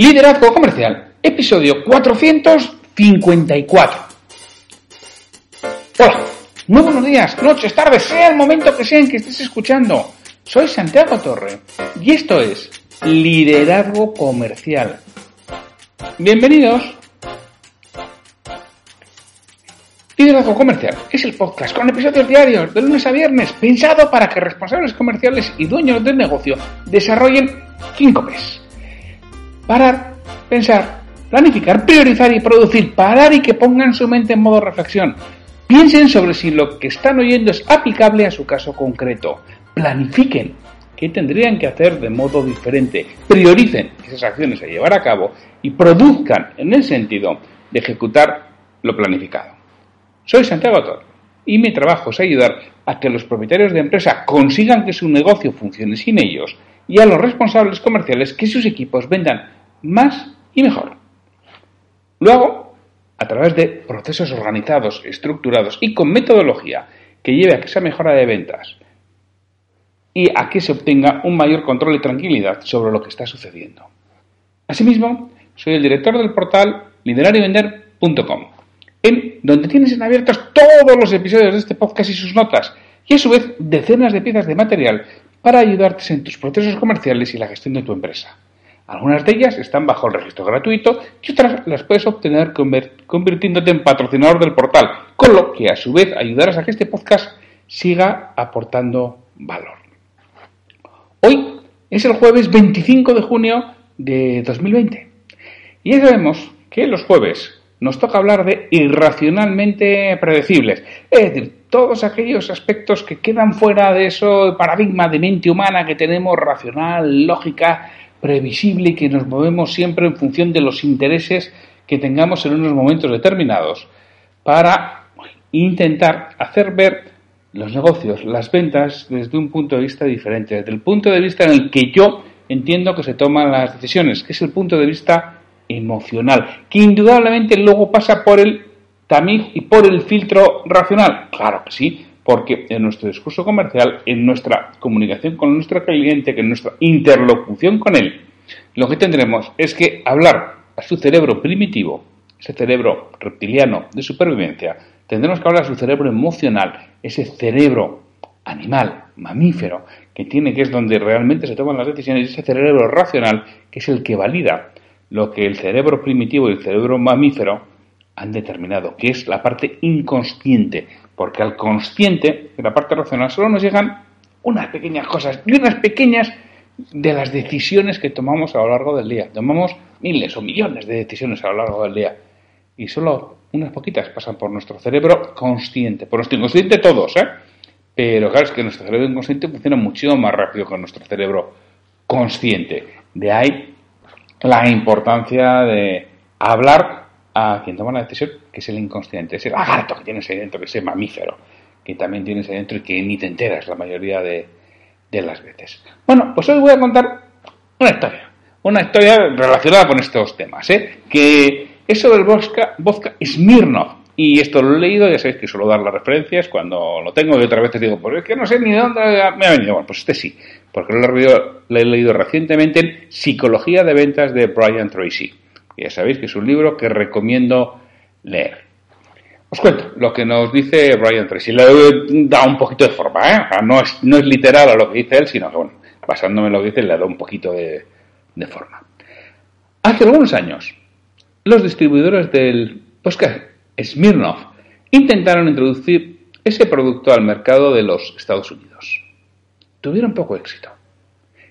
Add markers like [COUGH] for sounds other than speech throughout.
Liderazgo Comercial, episodio 454. Hola, muy buenos días, noches, tardes, sea el momento que sea en que estés escuchando. Soy Santiago Torre y esto es Liderazgo Comercial. Bienvenidos. Liderazgo Comercial es el podcast con episodios diarios de lunes a viernes pensado para que responsables comerciales y dueños del negocio desarrollen 5 P's Parar, pensar, planificar, priorizar y producir. Parar y que pongan su mente en modo reflexión. Piensen sobre si lo que están oyendo es aplicable a su caso concreto. Planifiquen qué tendrían que hacer de modo diferente. Prioricen esas acciones a llevar a cabo y produzcan en el sentido de ejecutar lo planificado. Soy Santiago Tor y mi trabajo es ayudar a que los propietarios de empresa consigan que su negocio funcione sin ellos y a los responsables comerciales que sus equipos vendan más y mejor. Luego, a través de procesos organizados, estructurados y con metodología que lleve a que esa mejora de ventas y a que se obtenga un mayor control y tranquilidad sobre lo que está sucediendo. Asimismo, soy el director del portal liderarivender.com, en donde tienes en abiertos todos los episodios de este podcast y sus notas, y a su vez decenas de piezas de material para ayudarte en tus procesos comerciales y la gestión de tu empresa. Algunas de ellas están bajo el registro gratuito y otras las puedes obtener convirtiéndote en patrocinador del portal, con lo que a su vez ayudarás a que este podcast siga aportando valor. Hoy es el jueves 25 de junio de 2020 y ya sabemos que los jueves nos toca hablar de irracionalmente predecibles, es decir, todos aquellos aspectos que quedan fuera de ese paradigma de mente humana que tenemos racional, lógica, previsible y que nos movemos siempre en función de los intereses que tengamos en unos momentos determinados para intentar hacer ver los negocios, las ventas desde un punto de vista diferente, desde el punto de vista en el que yo entiendo que se toman las decisiones, que es el punto de vista emocional, que indudablemente luego pasa por el tamiz y por el filtro racional. Claro que sí, porque en nuestro discurso comercial, en nuestra comunicación con nuestro cliente, en nuestra interlocución con él, lo que tendremos es que hablar a su cerebro primitivo, ese cerebro reptiliano de supervivencia, tendremos que hablar a su cerebro emocional, ese cerebro animal, mamífero, que tiene que es donde realmente se toman las decisiones, ese cerebro racional, que es el que valida lo que el cerebro primitivo y el cerebro mamífero han determinado, que es la parte inconsciente, porque al consciente, de la parte racional, solo nos llegan unas pequeñas cosas y unas pequeñas de las decisiones que tomamos a lo largo del día. Tomamos miles o millones de decisiones a lo largo del día y solo unas poquitas pasan por nuestro cerebro consciente, por nuestro inconsciente todos, ¿eh? Pero claro, es que nuestro cerebro inconsciente funciona muchísimo más rápido que nuestro cerebro consciente. De ahí la importancia de hablar a quien toma la decisión, que es el inconsciente, ese lagarto que tienes ahí dentro, que ese mamífero que también tienes ahí dentro y que ni te enteras la mayoría de, las veces. Bueno, pues hoy voy a contar una historia, una historia relacionada con estos temas, ¿eh? que es sobre el vodka, vodka Smirnov. Y esto lo he leído, ya sabéis que suelo dar las referencias cuando lo tengo y otra vez te digo, pues es que no sé ni de dónde me ha venido. Bueno, pues este sí, porque lo he leído, lo he leído recientemente en Psicología de Ventas de Brian Tracy ya sabéis que es un libro que recomiendo leer. Os cuento lo que nos dice Brian Tracy. Le da un poquito de forma, ¿eh? no, es, literal a lo que dice él, sino que, bueno, basándome en lo que dice, le da un poquito de, forma. Hace algunos años, los distribuidores del Oscar Smirnov intentaron introducir ese producto al mercado de los Estados Unidos. Tuvieron poco éxito.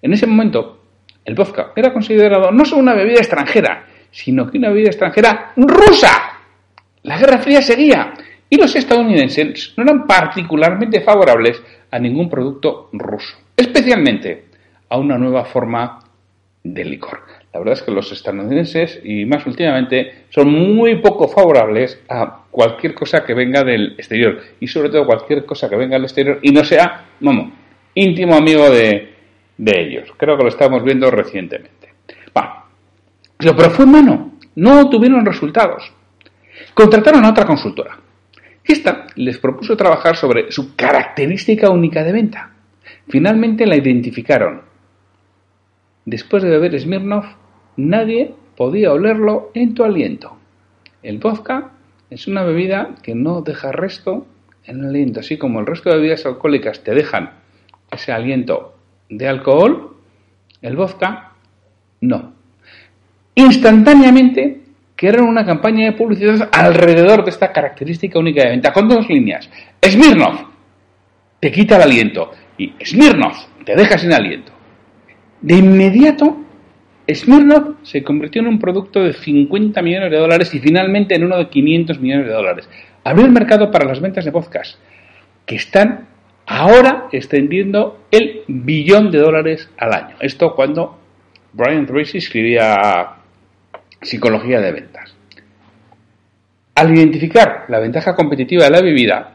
En ese momento, el vodka era considerado no solo una bebida extranjera, sino que una bebida extranjera rusa. La Guerra Fría seguía y los estadounidenses no eran particularmente favorables a ningún producto ruso, especialmente a una nueva forma de licor. La verdad es que los estadounidenses, y más últimamente, son muy poco favorables a cualquier cosa que venga del exterior, y sobre todo cualquier cosa que venga del exterior y no sea, vamos, íntimo amigo de, de ellos. Creo que lo estamos viendo recientemente. Pero fue en mano. No tuvieron resultados. Contrataron a otra consultora. Esta les propuso trabajar sobre su característica única de venta. Finalmente la identificaron. Después de beber Smirnov, nadie podía olerlo en tu aliento. El vodka es una bebida que no deja resto en el aliento, así como el resto de bebidas alcohólicas te dejan ese aliento de alcohol, el vodka no. Instantáneamente crearon una campaña de publicidad alrededor de esta característica única de venta, con dos líneas. Smirnov te quita el aliento y Smirnov te deja sin aliento. De inmediato, Smirnov se convirtió en un producto de 50 millones de dólares y finalmente en uno de 500 millones de dólares. Abrió el mercado para las ventas de podcast, que están ahora extendiendo el billón de dólares al año. Esto cuando Brian Tracy escribía Psicología de Ventas. Al identificar la ventaja competitiva de la bebida,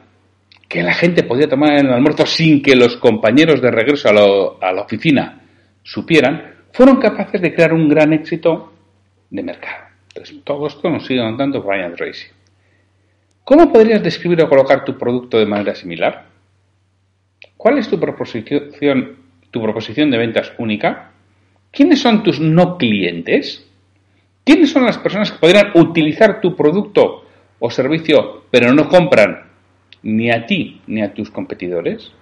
que la gente podía tomar en el almuerzo sin que los compañeros de regreso a, la oficina supieran, fueron capaces de crear un gran éxito de mercado. Entonces, todo esto nos sigue contando Brian Tracy. ¿Cómo podrías describir o colocar tu producto de manera similar? ¿Cuál es tu proposición, tu proposición de ventas única? ¿Quiénes son tus no clientes? ¿Quiénes son las personas que podrían utilizar tu producto o servicio pero no compran ni a ti ni a tus competidores?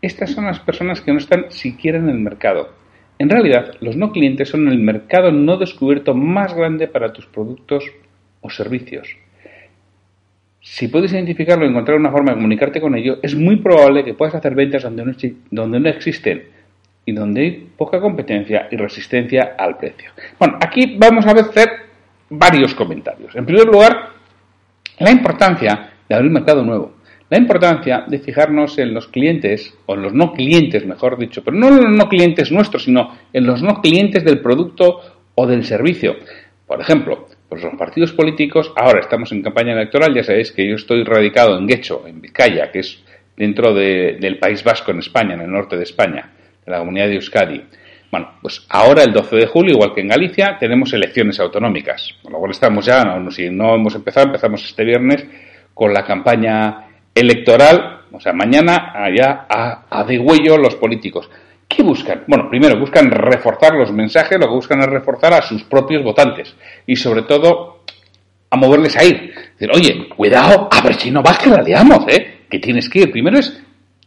Estas son las personas que no están siquiera en el mercado. En realidad, los no clientes son el mercado no descubierto más grande para tus productos o servicios. Si puedes identificarlo y encontrar una forma de comunicarte con ello, es muy probable que puedas hacer ventas donde no, donde no existen y donde hay poca competencia y resistencia al precio. Bueno, aquí vamos a hacer varios comentarios. En primer lugar, la importancia de abrir mercado nuevo. La importancia de fijarnos en los clientes, o en los no clientes, mejor dicho, pero no en los no clientes nuestros, sino en los no clientes del producto o del servicio. Por ejemplo, pues los partidos políticos, ahora estamos en campaña electoral, ya sabéis que yo estoy radicado en Guecho, en Vizcaya, que es dentro del País Vasco en España, en el norte de España, de la comunidad de Euskadi. Bueno, pues ahora el 12 de julio, igual que en Galicia, tenemos elecciones autonómicas. Con lo cual estamos ya, si no hemos empezado, empezamos este viernes con la campaña electoral, o sea, mañana allá a, a degüello los políticos. ¿Qué buscan? Bueno, primero buscan reforzar los mensajes, lo que buscan es reforzar a sus propios votantes y sobre todo a moverles a ir. Decir, oye, cuidado, a ver si no vas que la ¿eh? Que tienes que ir. Primero es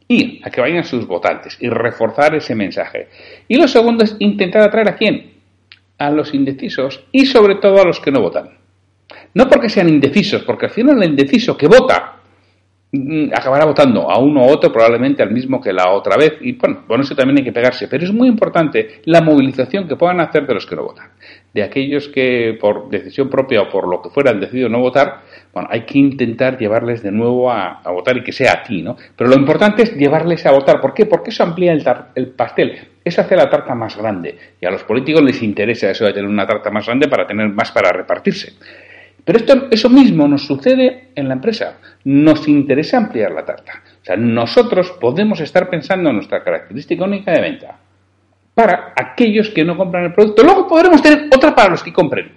ir a que vayan sus votantes y reforzar ese mensaje. Y lo segundo es intentar atraer a quién? A los indecisos y sobre todo a los que no votan. No porque sean indecisos, porque al final el indeciso que vota acabará votando a uno u otro, probablemente al mismo que la otra vez, y bueno, con eso también hay que pegarse, pero es muy importante la movilización que puedan hacer de los que no votan. De aquellos que por decisión propia o por lo que fuera han decidido no votar, bueno, hay que intentar llevarles de nuevo a, votar y que sea a ti, ¿no? Pero lo importante es llevarles a votar. ¿Por qué? Porque eso amplía el, el pastel, eso hace la tarta más grande. Y a los políticos les interesa eso de tener una tarta más grande para tener más para repartirse. Pero esto, eso mismo nos sucede en la empresa. Nos interesa ampliar la tarta. O sea, nosotros podemos estar pensando en nuestra característica única de venta para aquellos que no compran el producto. Luego podremos tener otra para los que compren.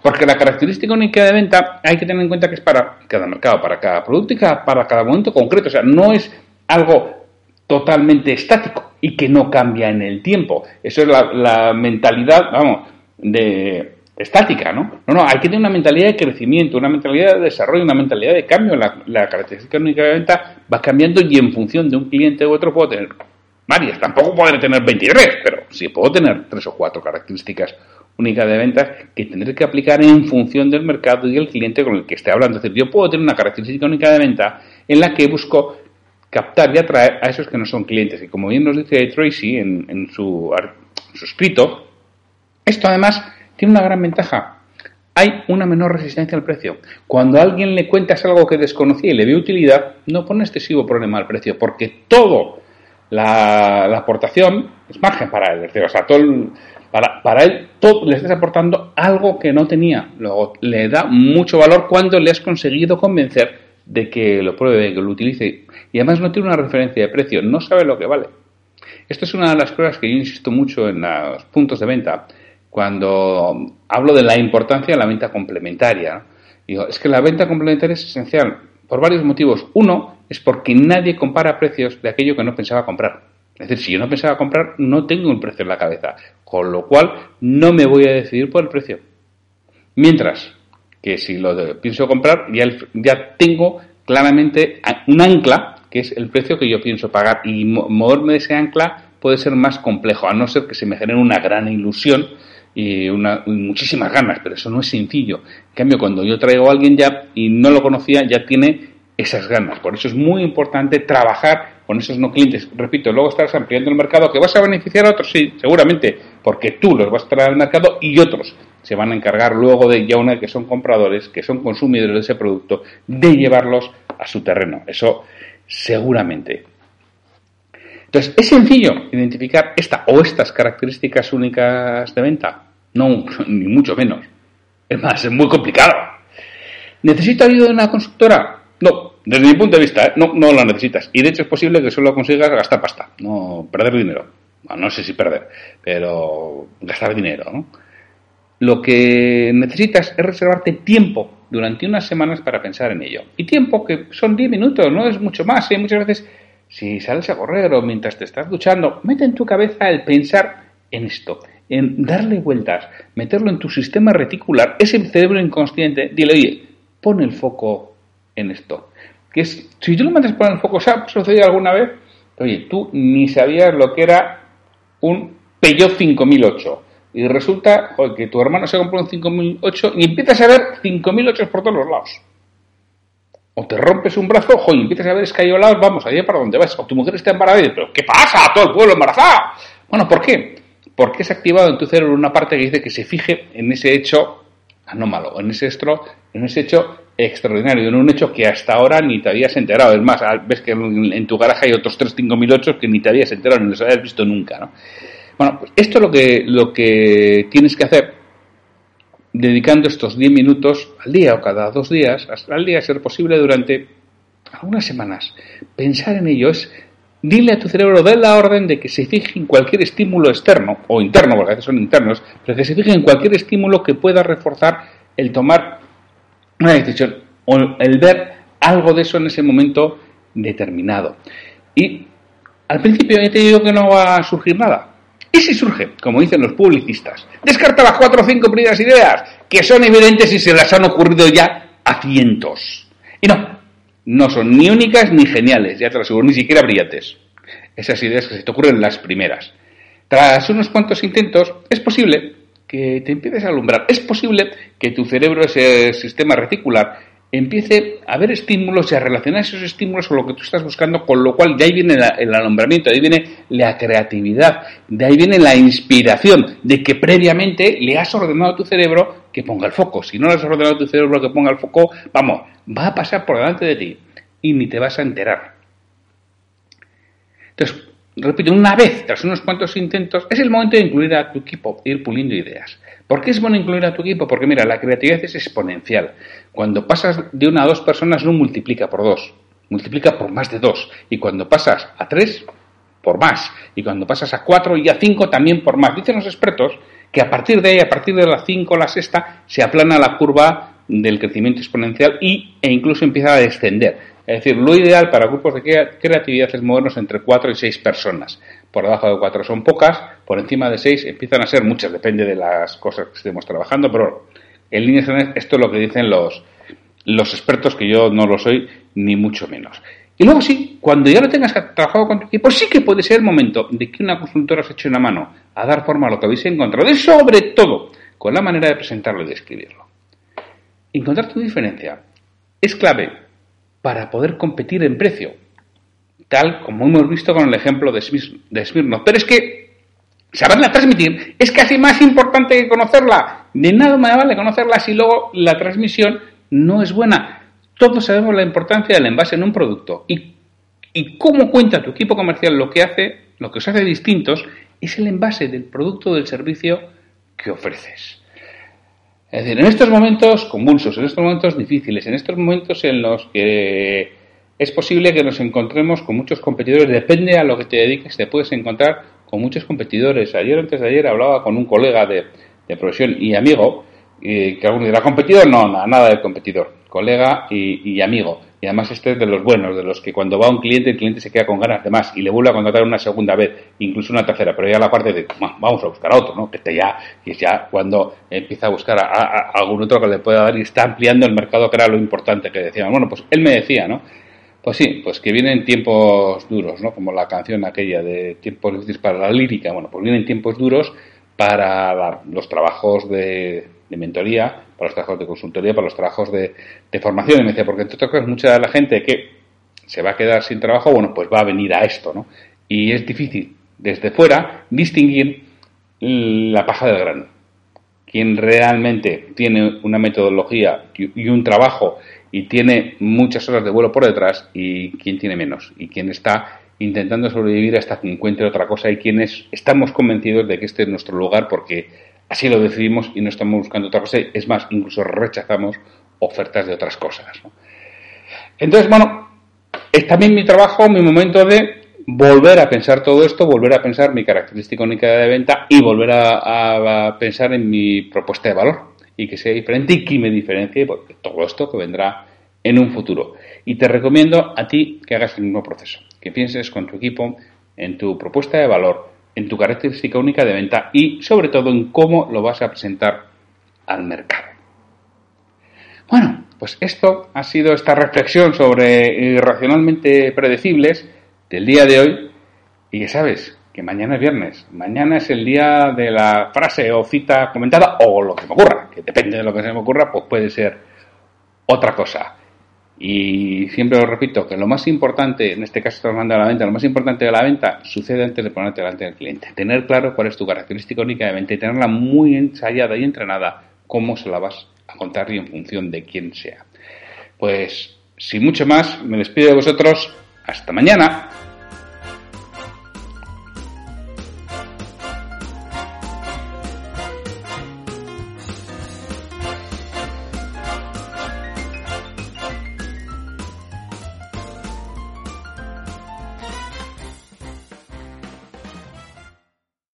Porque la característica única de venta hay que tener en cuenta que es para cada mercado, para cada producto y para cada momento concreto. O sea, no es algo totalmente estático y que no cambia en el tiempo. Eso es la, la mentalidad, vamos, de, estática, ¿no? No, no, hay que tener una mentalidad de crecimiento, una mentalidad de desarrollo, una mentalidad de cambio. La, característica única de venta va cambiando y en función de un cliente u otro puedo tener varias. Tampoco puedo tener 23, pero sí puedo tener tres o cuatro características únicas de venta que tendré que aplicar en función del mercado y el cliente con el que esté hablando. Es decir, yo puedo tener una característica única de venta en la que busco captar y atraer a esos que no son clientes. Y como bien nos dice Tracy en su escrito, esto además tiene una gran ventaja. Hay una menor resistencia al precio. Cuando a alguien le cuentas algo que desconocía y le ve utilidad, no pone excesivo problema al precio, porque todo la, aportación es margen para él. o sea, todo para, para, él todo, le estás aportando algo que no tenía. Luego le da mucho valor cuando le has conseguido convencer de que lo pruebe, que lo utilice. Y además no tiene una referencia de precio, no sabe lo que vale. Esto es una de las cosas que yo insisto mucho en los puntos de venta cuando hablo de la importancia de la venta complementaria. Digo, es que la venta complementaria es esencial por varios motivos. Uno es porque nadie compara precios de aquello que no pensaba comprar. Es decir, si yo no pensaba comprar, no tengo un precio en la cabeza, con lo cual no me voy a decidir por el precio. Mientras que si lo pienso comprar, ya, ya tengo claramente un ancla, que es el precio que yo pienso pagar, y moverme de ese ancla puede ser más complejo, a no ser que se me genere una gran ilusión y, una, muchísimas ganas, pero eso no es sencillo. En cambio, cuando yo traigo a alguien ya y no lo conocía, ya tiene esas ganas. Por eso es muy importante trabajar con esos no clientes. Repito, luego estarás ampliando el mercado, que vas a beneficiar a otros, sí, seguramente, porque tú los vas a traer al mercado y otros se van a encargar luego de ya una que son compradores, que son consumidores de ese producto, de llevarlos a su terreno. Eso seguramente. Entonces, ¿es sencillo identificar esta o estas características únicas de venta? No, [LAUGHS] ni mucho menos. Es más, es muy complicado. ¿Necesito ayuda de una constructora? No, desde mi punto de vista, ¿eh? no, no lo necesitas. Y de hecho es posible que solo consigas gastar pasta, no perder dinero. no sé si perder, pero gastar dinero. ¿no? Lo que necesitas es reservarte tiempo durante unas semanas para pensar en ello. Y tiempo que son 10 minutos, no es mucho más. ¿eh? Muchas veces, si sales a correr o mientras te estás duchando, mete en tu cabeza el pensar en esto, en darle vueltas, meterlo en tu sistema reticular, ese cerebro inconsciente, dile, oye, pon el foco en esto. Que es, si tú lo mandas por el foco, ¿se ha sucedido alguna vez? Oye, tú ni sabías lo que era un Peugeot 5008. Y resulta que tu hermano se compró un 5008 y empiezas a ver 5008 por todos los lados. O te rompes un brazo, y empiezas a ver escayolados, vamos, allá para donde vas. O tu mujer está embarazada pero ¿qué pasa? Todo el pueblo embarazado. Bueno, ¿por qué? Porque es activado en tu cerebro una parte que dice que se fije en ese hecho anómalo, en ese, estro, en ese hecho extraordinario, en un hecho que hasta ahora ni te habías enterado. Es más, ves que en tu garaje hay otros 3 5008 que ni te habías enterado, ni los habías visto nunca. ¿no? Bueno, pues esto es lo que, lo que tienes que hacer dedicando estos 10 minutos al día o cada dos días, hasta al día, ser posible durante algunas semanas. Pensar en ello es dile a tu cerebro, de la orden de que se fije en cualquier estímulo externo o interno, porque a veces son internos, pero que se fije en cualquier estímulo que pueda reforzar el tomar una decisión o el ver algo de eso en ese momento determinado. Y al principio ya te digo que no va a surgir nada. Y si surge, como dicen los publicistas, descarta las cuatro o cinco primeras ideas que son evidentes y se las han ocurrido ya a cientos. Y no, no son ni únicas ni geniales, ya te lo aseguro, ni siquiera brillantes. Esas ideas que se te ocurren las primeras. Tras unos cuantos intentos, es posible que te empieces a alumbrar. Es posible que tu cerebro, ese sistema reticular, empiece a ver estímulos y a relacionar esos estímulos con lo que tú estás buscando, con lo cual de ahí viene el alumbramiento, de ahí viene la creatividad, de ahí viene la inspiración, de que previamente le has ordenado a tu cerebro que ponga el foco. Si no le has ordenado a tu cerebro que ponga el foco, vamos, va a pasar por delante de ti y ni te vas a enterar. Entonces, repito, una vez, tras unos cuantos intentos, es el momento de incluir a tu equipo, ir puliendo ideas. ¿Por qué es bueno incluir a tu equipo? Porque mira, la creatividad es exponencial. Cuando pasas de una a dos personas no multiplica por dos, multiplica por más de dos. Y cuando pasas a tres, por más. Y cuando pasas a cuatro y a cinco, también por más. Dicen los expertos que a partir de ahí, a partir de la cinco o la sexta, se aplana la curva del crecimiento exponencial y, e incluso empieza a descender. Es decir, lo ideal para grupos de creatividad es movernos entre 4 y 6 personas. Por debajo de 4 son pocas, por encima de 6 empiezan a ser muchas, depende de las cosas que estemos trabajando, pero en líneas generales esto es lo que dicen los, los expertos, que yo no lo soy, ni mucho menos. Y luego sí, cuando ya lo tengas trabajado con tu equipo, sí que puede ser el momento de que una consultora se eche una mano a dar forma a lo que habéis encontrado y sobre todo con la manera de presentarlo y de escribirlo. Encontrar tu diferencia es clave para poder competir en precio, tal como hemos visto con el ejemplo de, Smirnoff. Pero es que saberla transmitir es casi más importante que conocerla. De nada me vale conocerla si luego la transmisión no es buena. Todos sabemos la importancia del envase en un producto y, y cómo cuenta tu equipo comercial lo que hace, lo que os hace distintos, es el envase del producto o del servicio que ofreces. Es decir, en estos momentos convulsos, en estos momentos difíciles, en estos momentos en los que es posible que nos encontremos con muchos competidores, depende a lo que te dediques, te puedes encontrar con muchos competidores. Ayer, antes de ayer, hablaba con un colega de, profesión y amigo, y que alguno dirá, ¿competidor? No, nada, de competidor, colega y, amigo. y además este es de los buenos, de los que cuando va un cliente, el cliente se queda con ganas de más y le vuelve a contratar una segunda vez, incluso una tercera, pero ya la parte de, vamos a buscar a otro, ¿no? Que ya, es ya cuando empieza a buscar a, algún otro que le pueda dar y está ampliando el mercado, que era lo importante que decían. Bueno, pues él me decía, ¿no? Pues sí, pues que vienen tiempos duros, ¿no? Como la canción aquella de tiempos difíciles para la lírica. Bueno, pues vienen tiempos duros para los trabajos de, de mentoría, para los trabajos de consultoría, para los trabajos de, formación. Y me decía, porque otras cosas, mucha de la gente que se va a quedar sin trabajo, bueno, pues va a venir a esto, ¿no? Y es difícil desde fuera distinguir la paja del grano. Quien realmente tiene una metodología y un trabajo y tiene muchas horas de vuelo por detrás y quien tiene menos y quien está intentando sobrevivir hasta que encuentre otra cosa y quienes estamos convencidos de que este es nuestro lugar porque Así lo decidimos y no estamos buscando otra cosa. Es más, incluso rechazamos ofertas de otras cosas. Entonces, bueno, es también mi trabajo, mi momento de volver a pensar todo esto, volver a pensar mi característica única de venta y volver a, pensar en mi propuesta de valor y que sea diferente y que me diferencie porque todo esto que vendrá en un futuro. Y te recomiendo a ti que hagas el mismo proceso, que pienses con tu equipo en tu propuesta de valor, en tu característica única de venta y sobre todo en cómo lo vas a presentar al mercado. Bueno, pues esto ha sido esta reflexión sobre irracionalmente predecibles del día de hoy y ya sabes que mañana es viernes, mañana es el día de la frase o cita comentada o lo que me ocurra, que depende de lo que se me ocurra, pues puede ser otra cosa. Y siempre os repito que lo más importante, en este caso estamos hablando de la venta, lo más importante de la venta sucede antes de ponerte delante del cliente. Tener claro cuál es tu característica única de venta y tenerla muy ensayada y entrenada, cómo se la vas a contar y en función de quién sea. Pues, sin mucho más, me despido de vosotros. Hasta mañana.